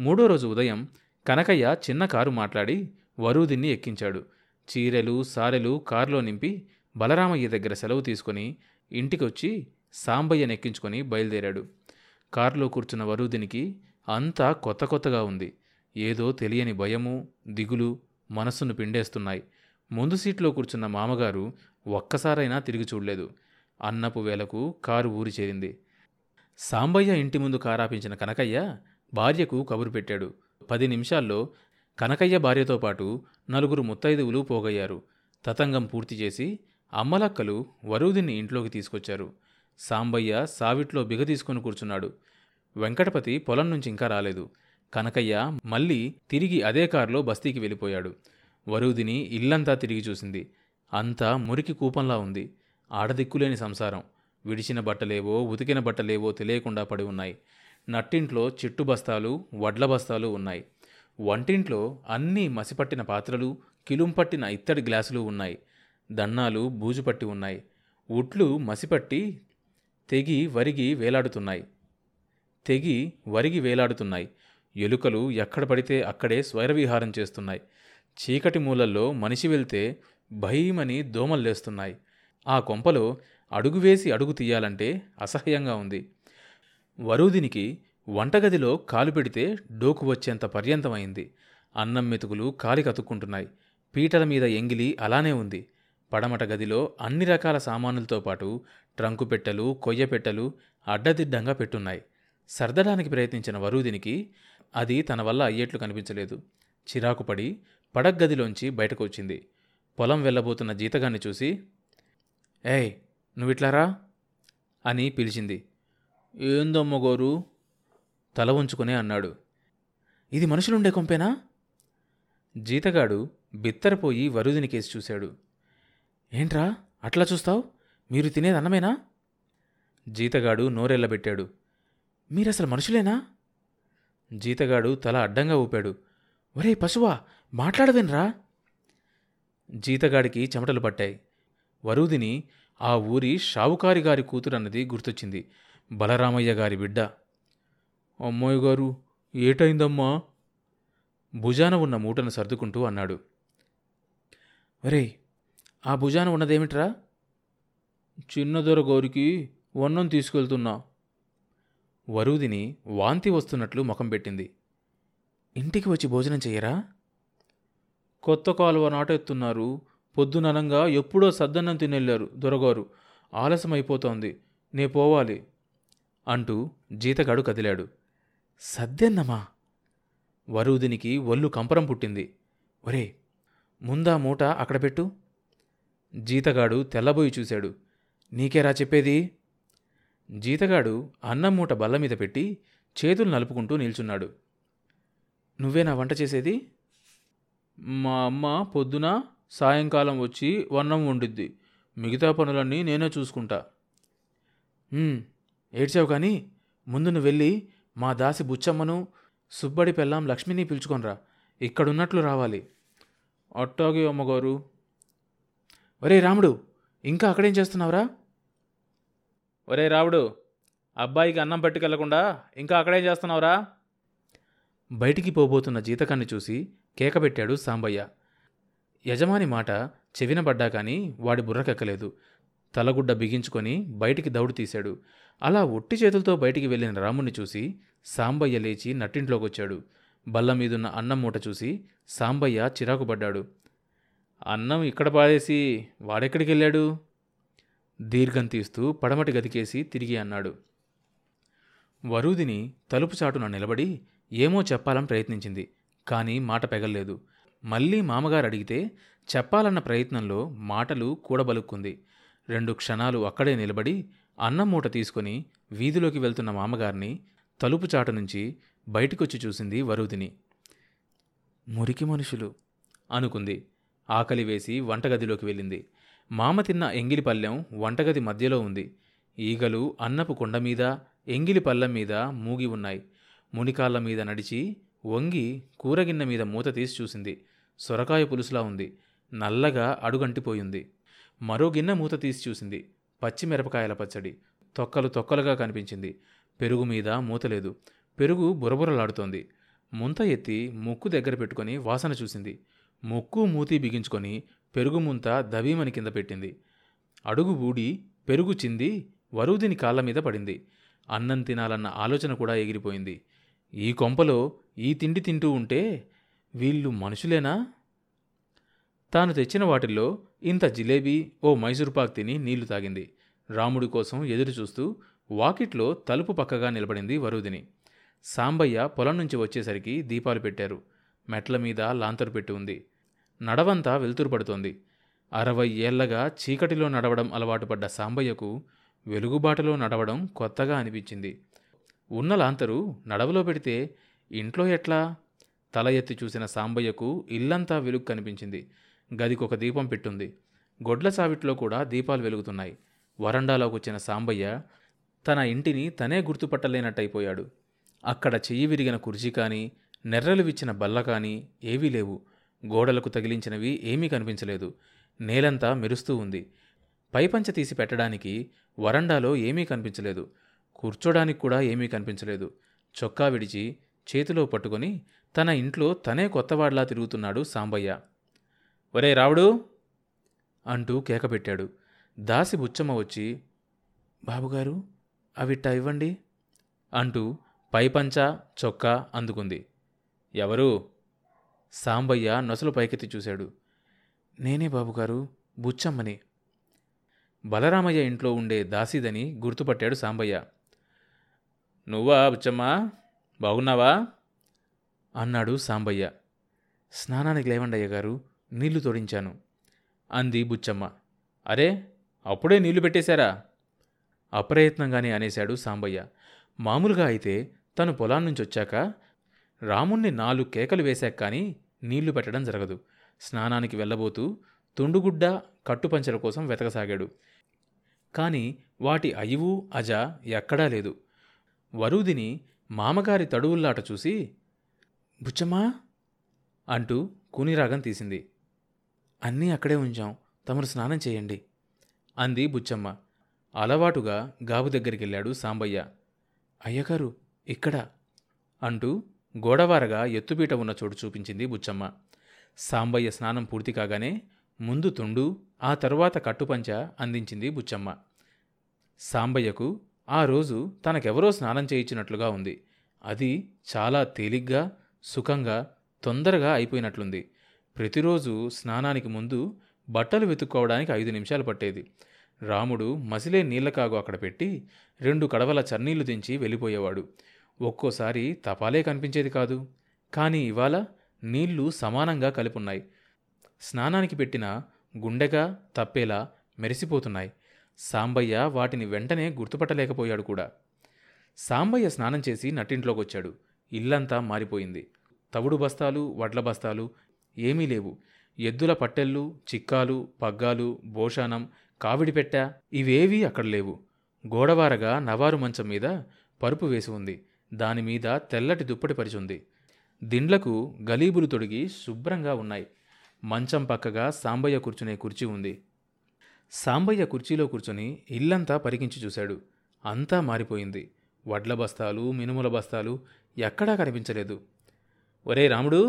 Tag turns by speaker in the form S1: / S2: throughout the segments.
S1: మూడో రోజు ఉదయం కనకయ్య చిన్న కారు మాట్లాడి వరూదిన్ని ఎక్కించాడు. చీరెలు సారెలు కారులో నింపి బలరామయ్య దగ్గర సెలవు తీసుకొని ఇంటికొచ్చి సాంబయ్యను ఎక్కించుకొని బయలుదేరాడు. కారులో కూర్చున్న వరూదినికి అంతా కొత్త కొత్తగా ఉంది. ఏదో తెలియని భయము దిగులు మనస్సును పిండేస్తున్నాయి. ముందు సీట్లో కూర్చున్న మామగారు ఒక్కసారైనా తిరిగి చూడలేదు. అన్నపు వేలకు కారు ఊరి చేరింది. సాంబయ్య ఇంటి ముందు కారాపించిన కనకయ్య భార్యకు కబురు పెట్టాడు. పది నిమిషాల్లో కనకయ్య భార్యతో పాటు నలుగురు ముత్తైదువులు పోగయ్యారు. తతంగం పూర్తి చేసి అమ్మలక్కలు వరూదిని ఇంట్లోకి తీసుకొచ్చారు. సాంబయ్య సావిట్లో బిగ తీసుకుని కూర్చున్నాడు. వెంకటపతి పొలం నుంచి ఇంకా రాలేదు. కనకయ్య మళ్ళీ తిరిగి అదే కారులో బస్తీకి వెళ్ళిపోయాడు. వరూదిని ఇల్లంతా తిరిగి చూసింది. అంతా మురికి కూపంలా ఉంది. ఆడదిక్కులేని సంసారం. విడిచిన బట్టలేవో ఉతికిన బట్టలేవో తెలియకుండా పడి ఉన్నాయి. నట్టింట్లో చిట్టు బస్తాలు వడ్ల బస్తాలు ఉన్నాయి. వంటింట్లో అన్నీ మసిపట్టిన పాత్రలు కిలుంపట్టిన ఇత్తడి గ్లాసులు ఉన్నాయి. దన్నాలు బూజుపట్టి ఉన్నాయి. ఉట్లు మసిపట్టి తెగి వరిగి వేలాడుతున్నాయి. తెగి వరిగి వేలాడుతున్నాయి. ఎలుకలు ఎక్కడ పడితే అక్కడే స్వైరవిహారం చేస్తున్నాయి. చీకటి మూలల్లో మనిషి వెళ్తే భయమని దోమల్లేస్తున్నాయి. ఆ కొంపలో అడుగు వేసి అడుగు తీయాలంటే అసహ్యంగా ఉంది. వరూదినికి వంటగదిలో కాలు పెడితే డోకు వచ్చేంత పర్యంతమైంది. అన్నం మెతుకులు కాలి కతుక్కుంటున్నాయి. పీటల మీద ఎంగిలి అలానే ఉంది. పడమట గదిలో అన్ని రకాల సామానులతో పాటు ట్రంకు పెట్టెలు కొయ్య పెట్టెలు అడ్డదిడ్డంగా పెట్టున్నాయి. సర్దడానికి ప్రయత్నించిన వరూదినికి అది తన వల్ల అయ్యేట్లు కనిపించలేదు. చిరాకుపడి పడగ్గదిలోంచి బయటకు వచ్చింది పొలం వెళ్ళబోతున్న జీతగాన్ని చూసి ఏయ్ నువ్విట్లారా అని పిలిచింది. ఏందమ్మగోరు తల ఉంచుకునే అన్నాడు. ఇది మనుషులుండే కొంపేనా? జీతగాడు బిత్తరపోయి వరుదిని కేసి చూశాడు. ఏంట్రా? అట్లా చూస్తావు? మీరు తినేది అన్నమేనా? జీతగాడు నోరెళ్ళబెట్టాడు. మీరసలు మనుషులేనా? జీతగాడు తల అడ్డంగా ఊపాడు. ఒరే పశువా మాట్లాడవేనరా? జీతగాడికి చెమటలు పట్టాయి. వరూదిని ఆ ఊరి షావుకారి గారి కూతురన్నది గుర్తొచ్చింది. బలరామయ్య గారి బిడ్డ. అమ్మాయి గారు ఏటైందమ్మా? భుజాన ఉన్న మూటను సర్దుకుంటూ అన్నాడు. ఒరే ఆ భుజాన ఉన్నదేమిట్రా? చిన్నదొర గౌరికి వన్నం తీసుకెళ్తున్నా. వరుదిని వాంతి వస్తున్నట్లు ముఖం పెట్టింది. ఇంటికి వచ్చి భోజనం చెయ్యరా? కొత్త కాలువ నాటెత్తున్నారు. పొద్దుననంగా ఎప్పుడో సద్దన్నం తినెళ్ళారు దొరగారు. ఆలస్యం అయిపోతోంది నే పోవాలి. అంటూ జీతగాడు కదిలాడు. సద్దెన్నమా వరూదినికి ఒళ్ళు కంపరం పుట్టింది. ఒరే ముందా మూట అక్కడ పెట్టు. జీతగాడు తెల్లబోయి చూశాడు. నీకేరా చెప్పేది? జీతగాడు అన్నం మూట బల్ల మీద పెట్టి చేతులు నలుపుకుంటూ నిల్చున్నాడు. నువ్వేనా వంట చేసేది? మా అమ్మ పొద్దున సాయంకాలం వచ్చి వన్నం వండిద్ది. మిగతా పనులన్నీ నేనే చూసుకుంటా. ఏడ్చావు కానీ ముందు నువ్వు వెళ్ళి మా దాసి బుచ్చమ్మను సుబ్బడి పెళ్ళాం లక్ష్మిని పిలుచుకొనరా. ఇక్కడున్నట్లు రావాలి. అట్టాగే అమ్మగారు. ఒరే రాముడు ఇంకా అక్కడేం చేస్తున్నావురా? ఒరే రావుడు అబ్బాయికి అన్నం పట్టుకెళ్ళకుండా ఇంకా అక్కడేం చేస్తున్నావురా? బయటికి పోబోతున్న జీతకాన్ని చూసి కేకబెట్టాడు సాంబయ్య. యజమాని మాట చెవినబడ్డా కానీ వాడి బుర్రకెక్కలేదు. తలగుడ్డ బిగించుకొని బయటికి దౌడు తీశాడు. అలా ఒట్టి చేతులతో బయటికి వెళ్ళిన రాముణ్ణి చూసి సాంబయ్య లేచి నట్టింట్లోకొచ్చాడు. బల్ల మీదున్న అన్నం మూట చూసి సాంబయ్య చిరాకుపడ్డాడు. అన్నం ఇక్కడ పాడేసి వాడెక్కడికి వెళ్ళాడు? దీర్ఘం తీస్తూ పడమటి గదికేసి తిరిగి అన్నాడు. వరూదిని తలుపు చాటున నిలబడి ఏమో చెప్పాలని ప్రయత్నించింది కానీ మాట పెగల్లేదు. మళ్ళీ మామగారు అడిగితే చెప్పాలన్న ప్రయత్నంలో మాటలు కూడబలుక్కుంది. రెండు క్షణాలు అక్కడే నిలబడి అన్నం మూట తీసుకొని వీధిలోకి వెళ్తున్న మామగారిని తలుపు చాటు నుంచి బయటికొచ్చి చూసింది వరుదిని మురికి మనుషులు అనుకుంది. ఆకలి వేసి వంటగదిలోకి వెళ్ళింది. మామ తిన్న ఎంగిలి పళ్ళెం వంటగది మధ్యలో ఉంది. ఈగలు అన్నపు కొండ మీద ఎంగిలి పళ్ళెం మీద మూగి ఉన్నాయి. మునికాళ్ళ మీద నడిచి వంగి కూరగిన్నె మీద మూత తీసి చూసింది. సొరకాయ పులుసులా ఉంది. నల్లగా అడుగంటిపోయింది. మరో గిన్నె మూత తీసి చూసింది. పచ్చిమిరపకాయల పచ్చడి. తొక్కలు తొక్కలుగా కనిపించింది. పెరుగు మీద మూత లేదు. పెరుగు బురబురలాడుతోంది. ముంత ఎత్తి ముక్కు దగ్గర పెట్టుకొని వాసన చూసింది. ముక్కు మూతి బిగించుకొని పెరుగు ముంత దవీమని కింద పెట్టింది. అడుగు ఊడి పెరుగు చింది వరుదిని కాళ్ళ మీద పడింది. అన్నం తినాలన్న ఆలోచన కూడా ఎగిరిపోయింది. ఈ కొంపలో ఈ తిండి తింటూ ఉంటే వీళ్ళు మనుషులేనా? తాను తెచ్చిన వాటిల్లో ఇంత జిలేబీ ఓ మైసూర్పాక్ తిని నీళ్ళు తాగింది. రాముడి కోసం ఎదురు చూస్తూ వాకిట్లో తలుపు పక్కగా నిలబడింది వరుదిని సాంబయ్య పొలం నుంచి వచ్చేసరికి దీపాలు పెట్టారు. మెట్ల మీద లాంతరు పెట్టి ఉంది. నడవంతా వెలుతురు పడుతోంది. అరవై ఏళ్ళగా చీకటిలో నడవడం అలవాటు పడ్డ సాంబయ్యకు వెలుగుబాటులో నడవడం కొత్తగా అనిపించింది. ఉన్న లాంతరు నడవలో పెడితే ఇంట్లో ఎట్లా? తల ఎత్తి చూసిన సాంబయ్యకు ఇల్లంతా వెలుగు కనిపించింది. గదికొక దీపం పెట్టుంది. గొడ్ల సావిట్లో కూడా దీపాలు వెలుగుతున్నాయి. వరండాలోకి వచ్చిన సాంబయ్య తన ఇంటిని తనే గుర్తుపట్టలేనట్టయిపోయాడు. అక్కడ చెయ్యి విరిగిన కుర్చీ కానీ నెర్రలు విచ్చిన బల్ల కానీ ఏవీ లేవు. గోడలకు తగిలించినవి ఏమీ కనిపించలేదు. నేలంతా మెరుస్తూ ఉంది. పైపంచ తీసి పెట్టడానికి వరండాలో ఏమీ కనిపించలేదు. కూర్చోడానికి కూడా ఏమీ కనిపించలేదు. చొక్కా విడిచి చేతిలో పట్టుకొని తన ఇంట్లో తనే కొత్తవాడ్లా తిరుగుతున్నాడు సాంబయ్య. ఒరే రావుడు! అంటూ కేక పెట్టాడు. దాసి బుచ్చమ్మ వచ్చి బాబుగారు అవిట్టా ఇవ్వండి అంటూ పైపంచ చొక్కా అందుకుంది. ఎవరు? సాంబయ్య నొసలు పైకెత్తి చూశాడు. నేనే బాబుగారు బుచ్చమ్మని. బలరామయ్య ఇంట్లో ఉండే దాసీదని గుర్తుపట్టాడు సాంబయ్య. నువ్వా బుచ్చమ్మా? బాగున్నావా? అన్నాడు సాంబయ్య. స్నానానికి లేవండి అయ్యగారు నీళ్ళు తోడించాను. అంది బుచ్చమ్మ. అరే అప్పుడే నీళ్ళు పెట్టేశారా? అప్రయత్నంగానే అనేశాడు సాంబయ్య. మామూలుగా అయితే తను పొలాల నుంచి వచ్చాక రాముణ్ణి నాలుగు కేకలు వేశాక కానీ నీళ్ళు పెట్టడం జరగదు. స్నానానికి వెళ్ళబోతూ తుండుగుడ్డ కట్టుపంచల కోసం వెతకసాగాడు. కాని వాటి అయువు అజ ఎక్కడా లేదు. వరూదిని మామగారి తడువుల్లాట చూసి బుచ్చమ్మా అంటూ కునిరాగం తీసింది. అన్నీ అక్కడే ఉంచాం. తమరు స్నానం చేయండి. అంది బుచ్చమ్మ. అలవాటుగా గాబు దగ్గరికెళ్ళాడు సాంబయ్య. అయ్యగారు ఇక్కడ అంటూ గోడవారగా ఎత్తుపీట ఉన్న చోటు చూపించింది బుచ్చమ్మ. సాంబయ్య స్నానం పూర్తి కాగానే ముందు తుండు ఆ తరువాత కట్టుపంచ అందించింది బుచ్చమ్మ. సాంబయ్యకు ఆ రోజు తనకెవరో స్నానం చేయించినట్లుగా ఉంది. అది చాలా తేలిగ్గా సుఖంగా తొందరగా అయిపోయినట్లుంది. ప్రతిరోజు స్నానానికి ముందు బట్టలు వెతుక్కోవడానికి ఐదు నిమిషాలు పట్టేది. రాముడు మసిలే నీళ్ళ కాగు అక్కడ పెట్టి రెండు కడవల చన్నీళ్ళు దించి వెళ్ళిపోయేవాడు. ఒక్కోసారి తపాలే కనిపించేది కాదు. కానీ ఇవాళ నీళ్ళు సమానంగా కలుపున్నాయి. స్నానానికి పెట్టిన గుండెగా తప్పేలా మెరిసిపోతున్నాయి. సాంబయ్య వాటిని వెంటనే గుర్తుపట్టలేకపోయాడు కూడా. సాంబయ్య స్నానం చేసి నట్టింట్లోకి వచ్చాడు ఇల్లంతా మారిపోయింది. తవుడు బస్తాలు వడ్ల బస్తాలు ఏమీ లేవు. ఎద్దుల పట్టెళ్ళు చిక్కాలు పగ్గాలు భోషానం కావిడిపెట్ట ఇవేవీ అక్కడ లేవు. గోడవారగా నవారు మంచం మీద పరుపు వేసి ఉంది. దానిమీద తెల్లటి దుప్పటి పరిచుంది దిండ్లకు గలీబులు తొడిగి శుభ్రంగా ఉన్నాయి. మంచం పక్కగా సాంబయ్య కూర్చునే కుర్చీ ఉంది. సాంబయ్య కుర్చీలో కూర్చుని ఇల్లంతా పరికించి చూశాడు. అంతా మారిపోయింది. వడ్ల బస్తాలు మినుముల బస్తాలు ఎక్కడా కనిపించలేదు. ఒరే రాముడు!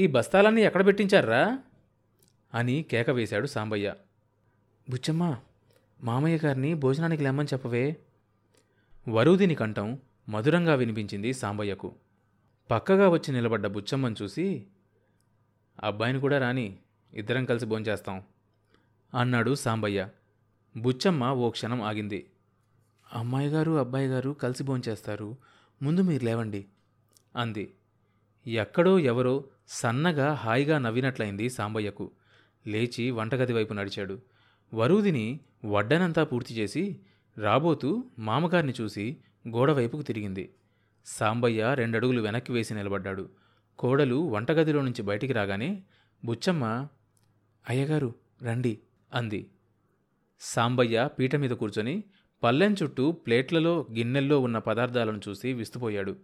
S1: ఈ బస్తాలన్నీ ఎక్కడ పెట్టించారా? అని కేక వేశాడు సాంబయ్య. బుచ్చమ్మ మామయ్య గారిని భోజనానికి లెమ్మని చెప్పవే. వరుదిని కంఠం మధురంగా వినిపించింది సాంబయ్యకు. పక్కగా వచ్చి నిలబడ్డ బుచ్చమ్మని చూసి అబ్బాయిని కూడా రాని ఇద్దరం కలిసి భోంచేస్తాం అన్నాడు సాంబయ్య. బుచ్చమ్మ ఓ క్షణం ఆగింది. అమ్మాయి గారు అబ్బాయి గారు కలిసి భోంచేస్తారు. ముందు మీరు లేవండి అంది. ఎక్కడో ఎవరో సన్నగా హాయిగా నవ్వినట్లయింది సాంబయ్యకు. లేచి వంటగది వైపు నడిచాడు. వరూదిని వడ్డనంతా పూర్తి చేసి రాబోతూ మామగారిని చూసి గోడవైపుకు తిరిగింది. సాంబయ్య రెండడుగులు వెనక్కి వేసి నిలబడ్డాడు. కోడలు వంటగదిలో నుంచి బయటికి రాగానే బుచ్చమ్మ అయ్యగారు రండి అంది. సాంబయ్య పీట మీద కూర్చొని పల్లెం చుట్టూ ప్లేట్లలో గిన్నెల్లో ఉన్న పదార్థాలను చూసి విస్తుపోయాడు.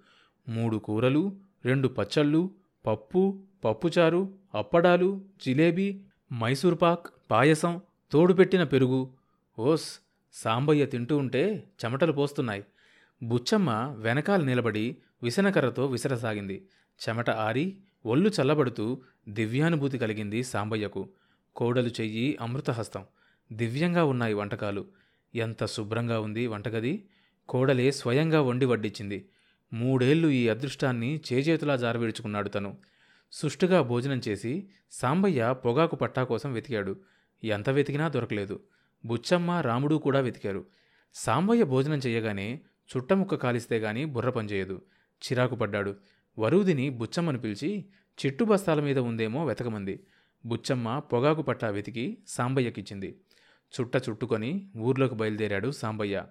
S1: మూడు కూరలు రెండు పచ్చళ్ళు పప్పు పప్పుచారు అప్పడాలు జిలేబీ మైసూర్పాక్ పాయసం తోడుపెట్టిన పెరుగు. ఓస్ సాంబయ్య తింటూ ఉంటే చెమటలు పోస్తున్నాయి. బుచ్చమ్మ వెనకాల నిలబడి విసనకర్రతో విసరసాగింది. చెమట ఆరి ఒళ్ళు చల్లబడుతూ దివ్యానుభూతి కలిగింది సాంబయ్యకు. కోడలు చెయ్యి అమృతహస్తం. దివ్యంగా ఉన్నాయి వంటకాలు. ఎంత శుభ్రంగా ఉంది వంటగది. కోడలే స్వయంగా వండి వడ్డించింది మూడేళ్ళు ఈ అదృష్టాన్ని చేజేతులా జారవిడుచుకున్నాడు తను. సుష్టుగా భోజనం చేసి సాంబయ్య పొగాకు పట్టా కోసం వెతికాడు. ఎంత వెతికినా దొరకలేదు. బుచ్చమ్మ రాముడు కూడా వెతికారు. సాంబయ్య భోజనం చేయగానే చుట్టముక్క కాలిస్తే గాని బుర్ర పనిచేయదు. చిరాకు పడ్డాడు. వరుదిని బుచ్చమ్మను పిలిచి చిట్టు బస్తాల మీద ఉందేమో వెతకమంది. బుచ్చమ్మ పొగాకు పట్టా వెతికి సాంబయ్యకిచ్చింది. చుట్ట చుట్టుకొని ఊర్లోకి బయలుదేరాడు సాంబయ్య.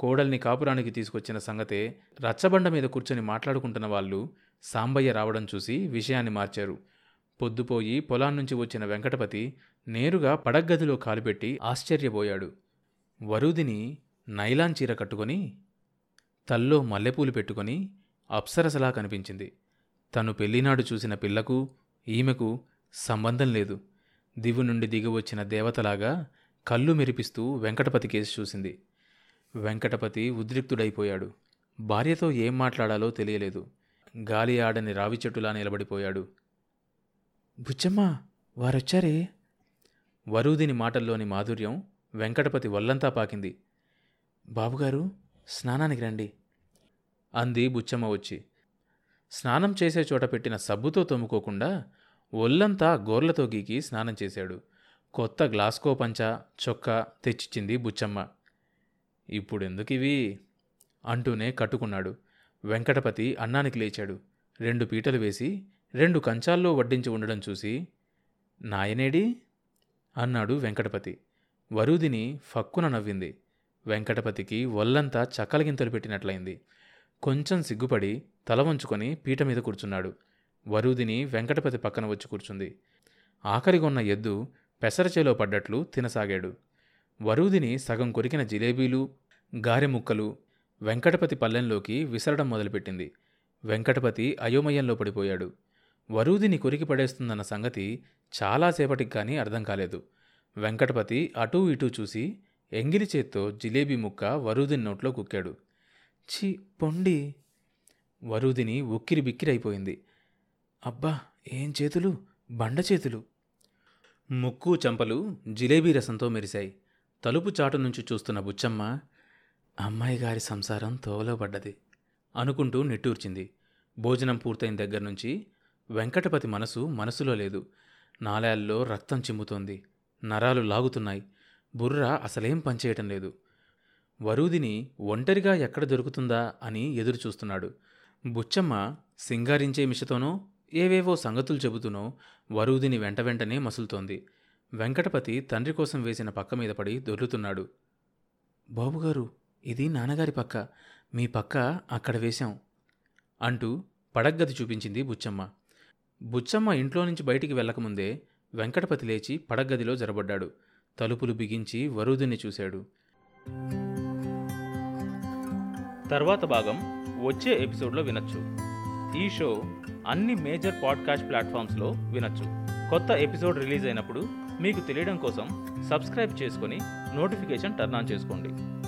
S1: కోడల్ని కాపురానికి తీసుకొచ్చిన సంగతే రచ్చబండ మీద కూర్చొని మాట్లాడుకుంటున్న వాళ్ళు సాంబయ్య రావడం చూసి విషయాన్ని మార్చారు. పొద్దుపోయి పొలాన్నుంచి వచ్చిన వెంకటపతి నేరుగా పడగ్గదిలో కాలుపెట్టి ఆశ్చర్యపోయాడు. వరుదిని నైలాన్ చీర కట్టుకొని తల్లో మల్లెపూలు పెట్టుకొని అప్సరసలా కనిపించింది. తను పెళ్ళినాడు చూసిన పిల్లకు ఈమెకు సంబంధం లేదు. దివు నుండి దిగివచ్చిన దేవతలాగా కళ్ళు మెరిపిస్తూ వెంకటపతి కేసు చూసింది. వెంకటపతి ఉద్రిక్తుడైపోయాడు. భార్యతో ఏం మాట్లాడాలో తెలియలేదు. గాలి ఆడని రావి చెట్టులా నిలబడిపోయాడు. బుచ్చమ్మ వారొచ్చారే? వరూదిని మాటల్లోని మాధుర్యం వెంకటపతి వల్లంతా పాకింది. బాబుగారు స్నానానికి రండి. అంది బుచ్చమ్మ వచ్చి. స్నానం చేసే చోట పెట్టిన సబ్బుతో తోముకోకుండా ఒళ్ళంతా గోర్లతో గీకి స్నానం చేశాడు. కొత్త గ్లాస్కో పంచ చొక్కా తెచ్చిచ్చింది బుచ్చమ్మ. ఇప్పుడెందుకివి అంటూనే కట్టుకున్నాడు. వెంకటపతి అన్నానికి లేచాడు. రెండు పీటలు వేసి రెండు కంచాల్లో వడ్డించి ఉండడం చూసి నాయనేడి? అన్నాడు వెంకటపతి. వరుదిని ఫక్కున నవ్వింది. వెంకటపతికి ఒల్లంతా చక్కలగింతలు పెట్టినట్లయింది. కొంచెం సిగ్గుపడి తల వంచుకొని పీట మీద కూర్చున్నాడు. వరుదిని వెంకటపతి పక్కన వచ్చి కూర్చుంది. ఆఖరిగొన్న ఎద్దు పెసరచేలో పడ్డట్లు తినసాగాడు. వరూదిని సగం కొరికిన జిలేబీలు గారెముక్కలు వెంకటపతి పల్లెంలోకి విసరడం మొదలుపెట్టింది. వెంకటపతి అయోమయంలో పడిపోయాడు. వరూదిని కొరికి పడేస్తుందన్న సంగతి చాలాసేపటికి కానీ అర్థం కాలేదు. వెంకటపతి అటూ ఇటూ చూసి ఎంగిలి చేత్తో జిలేబీ ముక్క వరూదిని నోట్లో కుక్కాడు. ఛీ పొండి. వరూదిని ఉక్కిరి బిక్కిరైపోయింది అబ్బా ఏం చేతులు? బండ చేతులు. ముక్కు చంపలు జిలేబీ రసంతో మెరిశాయి. తలుపు చాటు నుంచి చూస్తున్న బుచ్చమ్మ అమ్మాయి గారి సంసారం తోవలో పడ్డది అనుకుంటూ నిట్టూర్చింది. భోజనం పూర్తయిన దగ్గర నుంచి వెంకటపతి మనసు మనసులో లేదు. నాలాల్లో రక్తం చిమ్ముతోంది. నరాలు లాగుతున్నాయి. బుర్ర అసలేం పనిచేయటం లేదు. వరూదిని ఒంటరిగా ఎక్కడ దొరుకుతుందా అని ఎదురు చూస్తున్నాడు బుచ్చమ్మ సింగారించే మిషతోనో ఏవేవో సంగతులు చెబుతూనో వరూదిని వెంట వెంటనే మసులుతోంది. వెంకటపతి తండ్రి కోసం వేసిన పక్క మీద పడి దొర్లుతున్నాడు. బాబుగారు ఇది నాన్నగారి పక్క. మీ పక్క అక్కడ వేశాం అంటూ పడగ్గది చూపించింది బుచ్చమ్మ. బుచ్చమ్మ ఇంట్లో నుంచి బయటికి వెళ్ళకముందే వెంకటపతి లేచి పడగ్గదిలో జరబడ్డాడు. తలుపులు బిగించి వరూదిని చూశాడు.
S2: తర్వాత భాగం వచ్చే ఎపిసోడ్లో వినొచ్చు. ఈ షో అన్ని మేజర్ పాడ్కాస్ట్ ప్లాట్ఫామ్స్లో వినొచ్చు. కొత్త ఎపిసోడ్ రిలీజ్ అయినప్పుడు మీకు తెలియడం కోసం సబ్స్క్రైబ్ చేసుకొని నోటిఫికేషన్ టర్న్ ఆన్ చేసుకోండి.